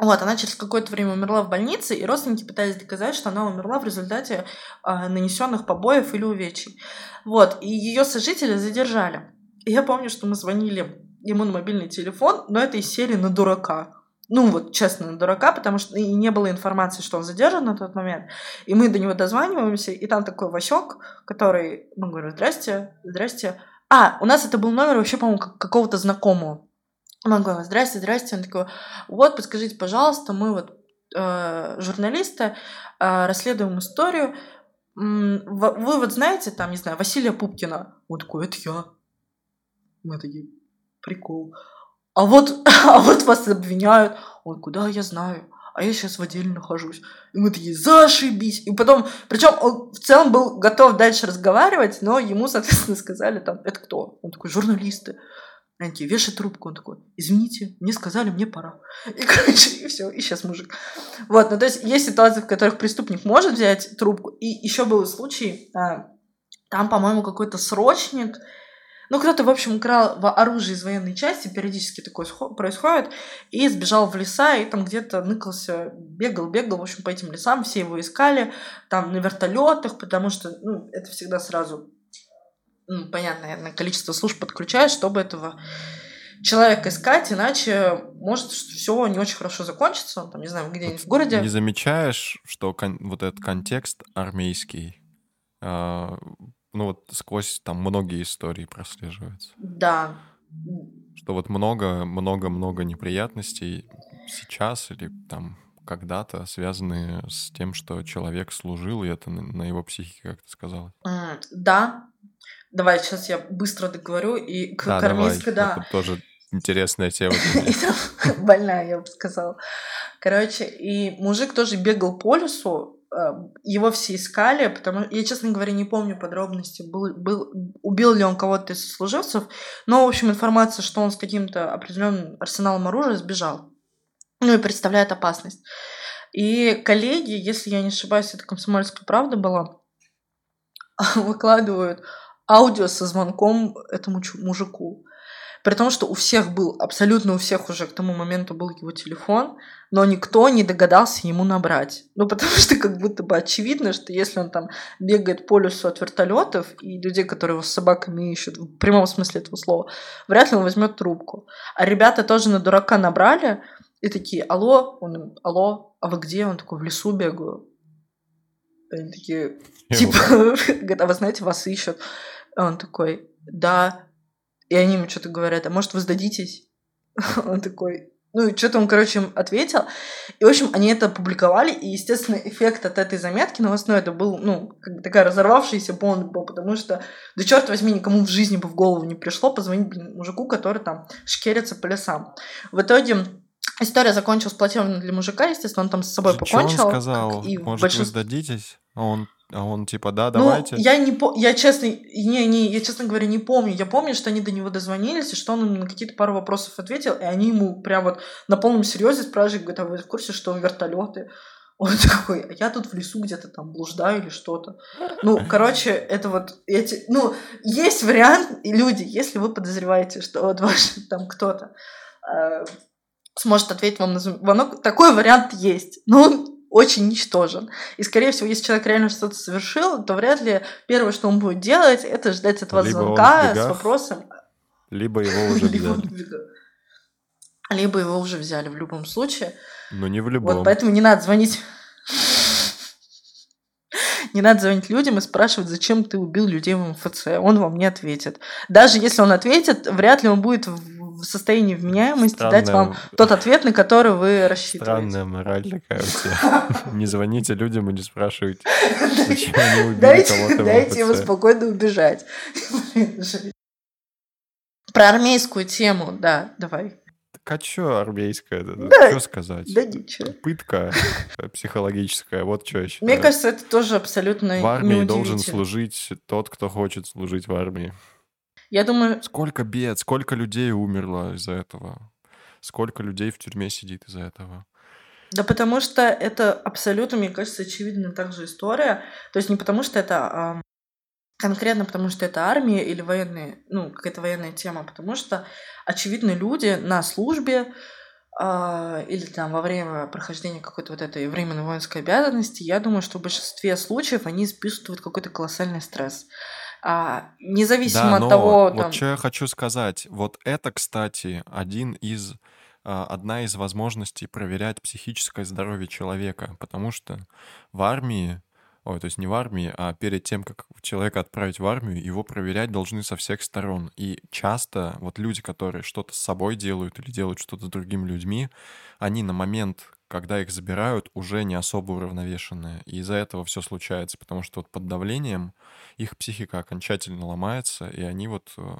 Вот, она через какое-то время умерла в больнице, и родственники пытались доказать, что она умерла в результате э, нанесенных побоев или увечий. Вот, и ее сожители задержали. И я помню, что мы звонили ему на мобильный телефон, но это из серии на дурака. Ну, вот, честно, на дурака, потому что и не было информации, что он задержан на тот момент. И мы до него дозваниваемся, и там такой Васек, который, мы говорим, здрасте, здрасте. А, у нас это был номер вообще, по-моему, как- какого-то знакомого. Мы говорим, здрасте, здрасте. Он такой, вот, подскажите, пожалуйста, мы вот э, журналисты, э, расследуем историю. Вы вот знаете, там, не знаю, Василия Пупкина? Он такой, это я. Мы такие, прикол. А вот, *laughs* а вот вас обвиняют. Он, куда я знаю? А я сейчас в отделе нахожусь. И мы такие, зашибись. И потом, причем он в целом был готов дальше разговаривать, но ему, соответственно, сказали там, это кто? Он такой, журналисты. Такие, вешай трубку. Он такой, извините, мне сказали, мне пора. И, *laughs* короче, и все, и сейчас мужик. Вот, ну то есть есть ситуации, в которых преступник может взять трубку. И еще был случай, а, там, по-моему, какой-то срочник, ну, кто-то, в общем, украл оружие из военной части, периодически такое схо- происходит, и сбежал в леса, и там где-то ныкался, бегал, бегал, в общем, по этим лесам, все его искали, там, на вертолетах, потому что, ну, это всегда сразу, ну, понятно, наверное, количество служб подключаешь, чтобы этого человека искать, иначе может все не очень хорошо закончиться, он там, не знаю, где-нибудь в городе. Не замечаешь, что кон- вот этот контекст армейский, а, ну вот сквозь там многие истории прослеживается. Да. Что вот много, много, много неприятностей сейчас или там когда-то связанные с тем, что человек служил, и это на, его психике, как ты сказала. М, Да. Давай, сейчас я быстро договорю. И к Да, давай. армейской, да. Это тоже интересная тема. *laughs* Больная, я бы сказала. Короче, и мужик тоже бегал по лесу, э, его все искали, потому я, честно говоря, не помню подробности, был, был, убил ли он кого-то из сослуживцев, но, в общем, информация, что он с каким-то определенным арсеналом оружия сбежал. Ну и представляет опасность. И коллеги, если я не ошибаюсь, это комсомольская правда была, *laughs* выкладывают аудио со звонком этому мужику. При том, что у всех был, абсолютно у всех уже к тому моменту был его телефон, но никто не догадался ему набрать. Ну, потому что как будто бы очевидно, что если он там бегает по лесу от вертолетов и людей, которые его с собаками ищут, в прямом смысле этого слова, вряд ли он возьмет трубку. А ребята тоже на дурака набрали и такие, алло, он алло, а вы где? Он такой, в лесу бегаю. Они такие, Типа, *laughs* а вы знаете, вас ищут. А Он такой, да. И они ему что-то говорят, а может, вы сдадитесь? *laughs* Он такой, ну, и что-то он, короче, им ответил. И, в общем, они это опубликовали, и, естественно, эффект от этой заметки новостной, это был, ну, как бы такая разорвавшаяся бомба, потому что, да черт возьми, никому в жизни бы в голову не пришло позвонить, блин, мужику, который там шкерится по лесам. В итоге история закончилась платежно для мужика, естественно, он там с собой он покончил. сказал? как и Может, вы большинство- сдадитесь? А он А он типа, да, Ну, давайте. я не по... я честно, не, не, я, честно говоря, не помню. Я помню, что они до него дозвонились, и что он им на какие-то пару вопросов ответил, и они ему прям вот на полном серьезе спрашивают, говорят, а вы в курсе, что вертолеты? *laughs* Он такой, а я тут в лесу где-то там блуждаю или что-то. Ну, короче, это вот эти... Ну, есть вариант, и люди, если вы подозреваете, что вот ваш там кто-то э, сможет ответить вам на звонок, такой вариант есть. Но он очень ничтожен. И, скорее всего, если человек реально что-то совершил, то вряд ли первое, что он будет делать, это ждать от вас Либо звонка с бегах, вопросом... Либо его уже *laughs* взяли. Либо его уже взяли в любом случае. Но не в любом. Вот поэтому не надо звонить. Не надо звонить людям и спрашивать, зачем ты убил людей в МФЦ. Он вам не ответит. Даже если он ответит, вряд ли он будет в состоянии вменяемости дать вам Странная- тот ответ, на который вы рассчитываете. Странная мораль такая у тебя. *laughs* Не звоните людям и не спрашивайте, *laughs* зачем они убили Дайте, кого-то в дайте ему МФЦ. спокойно убежать. *laughs* Про армейскую тему, да, давай. Так а чё армейская? Да. Что сказать? Да ничего. Пытка психологическая, вот что считаю. Мне кажется, это тоже абсолютно в армии должен служить тот, кто хочет служить в армии. Я думаю, Сколько бед, сколько людей умерло из-за этого. Сколько людей в тюрьме сидит из-за этого. Да потому что это абсолютно, мне кажется, очевидная также история. То есть не потому что это ам, конкретно потому что это армия или военные, ну, какая-то военная тема, а потому что, очевидно, люди на службе а, или там во время прохождения какой-то вот этой временной воинской обязанности, я думаю, что в большинстве случаев они испытывают какой-то колоссальный стресс. А, независимо Да, от того, вот там, что я хочу сказать. Вот это, кстати, один из а, одна из возможностей проверять психическое здоровье человека, потому что в армии, ой, то есть не в армии, а перед тем, как человека отправить в армию, его проверять должны со всех сторон. И часто вот люди, которые что-то с собой делают или делают что-то с другими людьми, они на момент, когда их забирают, уже не особо уравновешенные. И из-за этого все случается, потому что вот под давлением их психика окончательно ломается, и они вот э,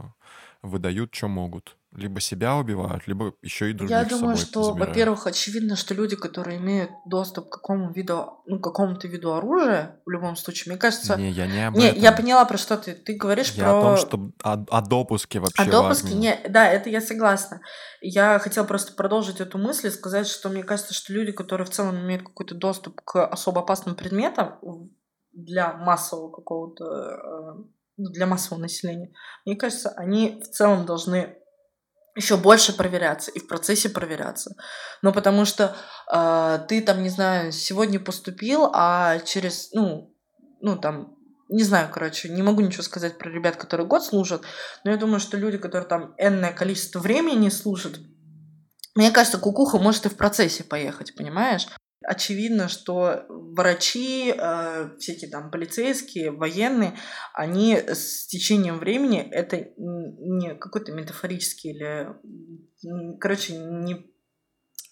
выдают, что могут. Либо себя убивают, либо еще и других Я думаю, что, забирают. во-первых, очевидно, что люди, которые имеют доступ к какому виду, ну, какому-то виду оружия, в любом случае, мне кажется... Не, я не об Не, этом. я поняла, про что ты. Ты говоришь Я про... о том, что о, о допуске вообще О допуске? Не, да, это я согласна. Я хотела просто продолжить эту мысль и сказать, что мне кажется, что люди, которые в целом имеют какой-то доступ к особо опасным предметам для массового какого-то, э, для массового населения, мне кажется, они в целом должны еще больше проверяться и в процессе проверяться. Ну, потому что э, ты там, не знаю, сегодня поступил, а через, ну, ну, там, не знаю, короче, не могу ничего сказать про ребят, которые год служат, но я думаю, что люди, которые там энное количество времени служат, мне кажется, кукуха может и в процессе поехать, понимаешь? Очевидно, что врачи, э, всякие там полицейские, военные, они с течением времени, это не какой-то метафорический или, короче, не,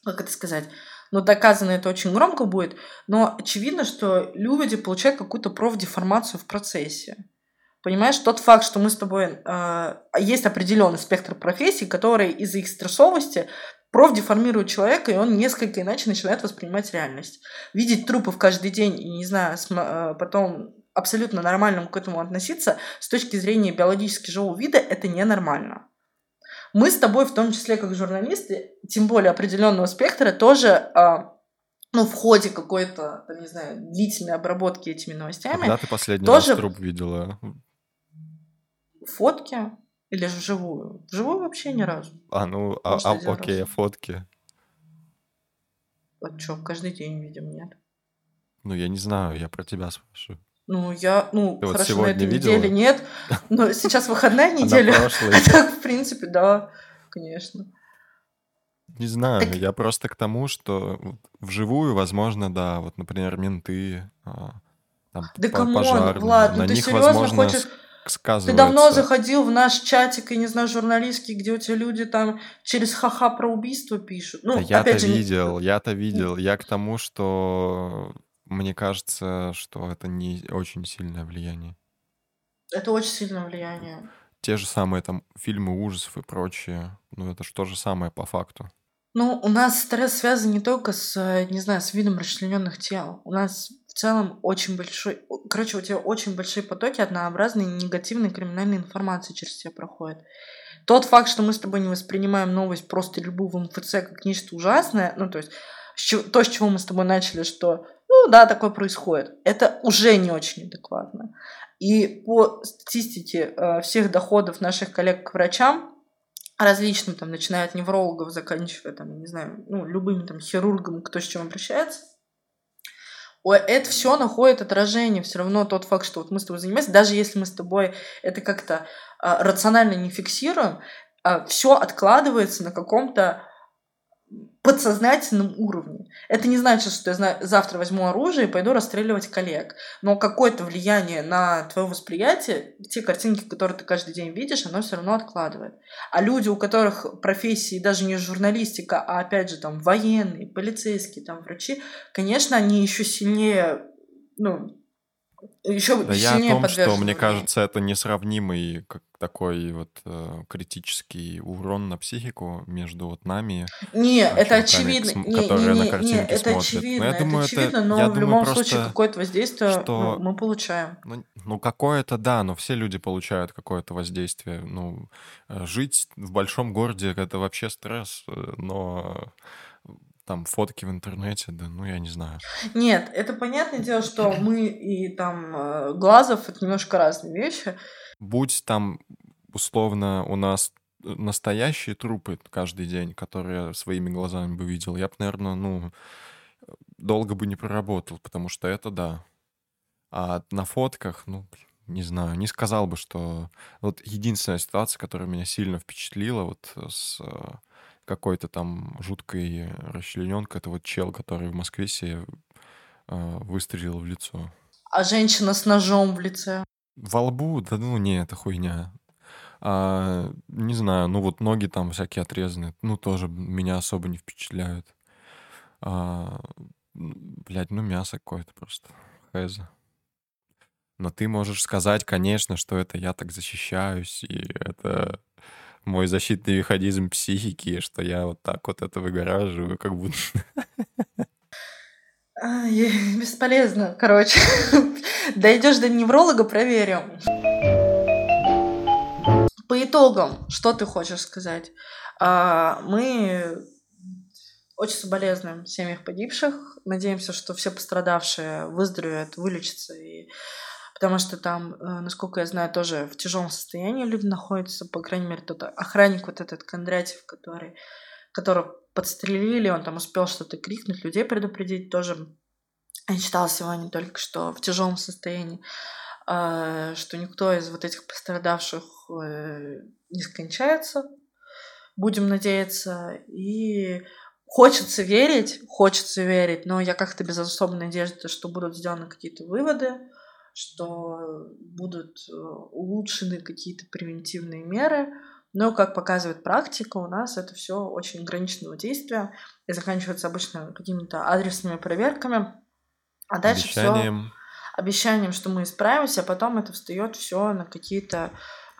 как это сказать, но доказано это очень громко будет, но очевидно, что люди получают какую-то профдеформацию в процессе. Понимаешь, тот факт, что мы с тобой... э, есть определенный спектр профессий, которые из-за их стрессовости профдеформируют человека, и он несколько иначе начинает воспринимать реальность. Видеть трупов каждый день и, не знаю, э, потом абсолютно нормальным к этому относиться с точки зрения биологически живого вида, это ненормально. Мы с тобой, в том числе как журналисты, тем более определенного спектра, тоже а, ну, в ходе какой-то, там, не знаю, длительной обработки этими новостями, Когда ты последний тоже- раз труп видела? фотки или же вживую. Вживую вообще ни разу. А, ну, а, Может, а, окей, а раз. фотки? Вот что, каждый день видим, нет? Ну, я не знаю, я про тебя спрашиваю. Ну, я, ну, Ты вот хорошо, на сегодня этой видела? неделе нет, но сейчас выходная *laughs* А на неделя, а так, в принципе, да, конечно. Не знаю, Так- я просто к тому, что вот вживую, возможно, да, вот, например, менты, а, там, Да камон, пожарные, Влад, ну на ты них, серьезно возможно, хочешь... с- Ты давно сказывается. заходил в наш чатик, и не знаю, журналистский, где у тебя люди там через ха-ха про убийство пишут. Ну, Да я-то же, видел, я-то видел. Я к тому, что мне кажется, что это не очень сильное влияние. это очень сильное влияние. Те же самые там фильмы ужасов и прочее, ну это же то же самое по факту. Ну, у нас стресс связан не только с, э, не знаю, с видом расчлененных тел. У нас целом очень большой... Короче, у тебя очень большие потоки однообразной негативной криминальной информации через тебя проходят. Тот факт, что мы с тобой не воспринимаем новость просто любую в МФЦ как нечто ужасное, ну, то есть то, с чего мы с тобой начали, что, ну, да, такое происходит, это уже не очень адекватно. И по статистике э, всех доходов наших коллег к врачам, различным, там, начиная от неврологов, заканчивая, там, не знаю, ну, любым там хирургом, кто с чем обращается, это все находит отражение. Все равно тот факт, что вот мы с тобой занимаемся, даже если мы с тобой это как-то а, рационально не фиксируем, а, все откладывается на каком-то подсознательном уровне. Это не значит, что я завтра возьму оружие и пойду расстреливать коллег. Но какое-то влияние на твое восприятие, те картинки, которые ты каждый день видишь, оно все равно откладывает. А люди, у которых профессии даже не журналистика, а опять же там военные, полицейские, там врачи, конечно, они еще сильнее ну, еще да я о том, что мне кажется, это несравнимый как такой вот э, критический урон на психику между вот нами. Не, это очевидно. С, не, которые не, не, на картинке не, это смотрят. очевидно. Но я это думаю, очевидно, это, но я в любом просто, случае какое-то воздействие что, мы получаем. Ну, ну какое-то да, но все люди получают какое-то воздействие. Ну э, жить в большом городе это вообще стресс, э, но там фотки в интернете, да, ну я не знаю. Нет, это понятное дело, что мы и там э, Глазов это немножко разные вещи. Будь там условно у нас настоящие трупы каждый день, которые своими глазами бы видел, я бы, наверное, ну, долго бы не проработал, потому что это да. А на фотках, ну, не знаю, не сказал бы, что... Вот единственная ситуация, которая меня сильно впечатлила, вот с э, какой-то там жуткой расчлененкой. Это вот чел, который в Москве себе э, выстрелил в лицо. А женщина с ножом в лице? Во лбу? Да ну не, это хуйня. А, не знаю, ну вот ноги там всякие отрезаны. Ну тоже меня особо не впечатляют. А, блядь, ну мясо какое-то просто. Хэза. Но ты можешь сказать, конечно, что это я так защищаюсь, и это мой защитный механизм психики, что я вот так вот это выгораживаю, как будто... Бесполезно, короче. *laughs* Дойдешь до невролога, проверим. По итогам, что ты хочешь сказать? А, мы очень соболезнуем семьях погибших. Надеемся, что все пострадавшие выздоровеют, вылечатся и потому что там, э, насколько я знаю, тоже в тяжелом состоянии люди находятся, по крайней мере, тот охранник вот этот Кондратьев, который, которого подстрелили, он там успел что-то крикнуть, людей предупредить тоже. Я читала сегодня только что в тяжелом состоянии, э, что никто из вот этих пострадавших э, не скончается, будем надеяться, и хочется верить, хочется верить, но я как-то без особой надежды, что будут сделаны какие-то выводы, что будут э, улучшены какие-то превентивные меры, но, как показывает практика, у нас это все очень ограниченного действия и заканчивается обычно какими-то адресными проверками, а дальше обещанием. все обещанием, что мы исправимся, а потом это встает все на какие-то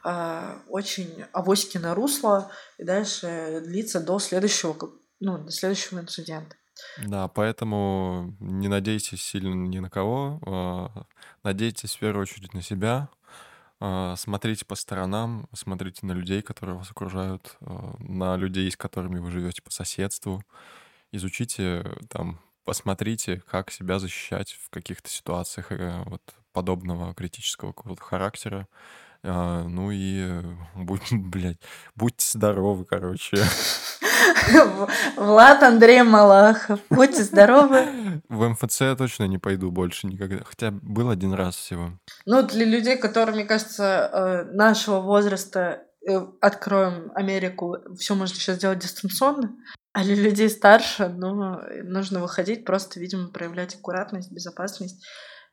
э, очень авоськи на русло и дальше длится до следующего, ну, до следующего инцидента. Да, поэтому не надейтесь сильно ни на кого, а, надейтесь в первую очередь на себя, а, смотрите по сторонам, смотрите на людей, которые вас окружают, а, на людей, с которыми вы живете по соседству, изучите там, посмотрите, как себя защищать в каких-то ситуациях э, вот подобного критического характера. Ну и будь, *laughs* блядь, будьте здоровы, короче. Влад Андрей Малахов. Будьте здоровы. В МФЦ я точно не пойду больше никогда. Хотя был один раз всего. Ну, для людей, которые, мне кажется, э, нашего возраста, э, откроем Америку, все можно сейчас сделать дистанционно. А для людей старше, ну, нужно выходить, просто, видимо, проявлять аккуратность, безопасность.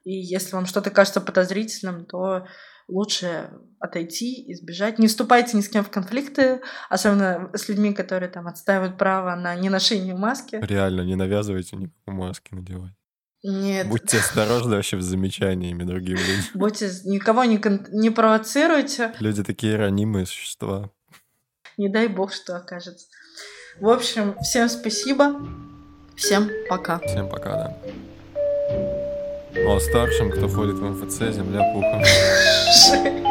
И если вам что-то кажется подозрительным, то лучше отойти, избежать. Не вступайте ни с кем в конфликты, особенно с людьми, которые там отстаивают право на неношение маски. Реально, не навязывайте никакой маски надевать. Нет. Будьте осторожны вообще с замечаниями другим людям. Будьте, никого не, кон... не провоцируйте. Люди такие ранимые существа. Не дай бог, что окажется. В общем, всем спасибо. Всем пока. Всем пока, да. Ну а старшим, кто ходит в МФЦ, земля пухом. *laughs*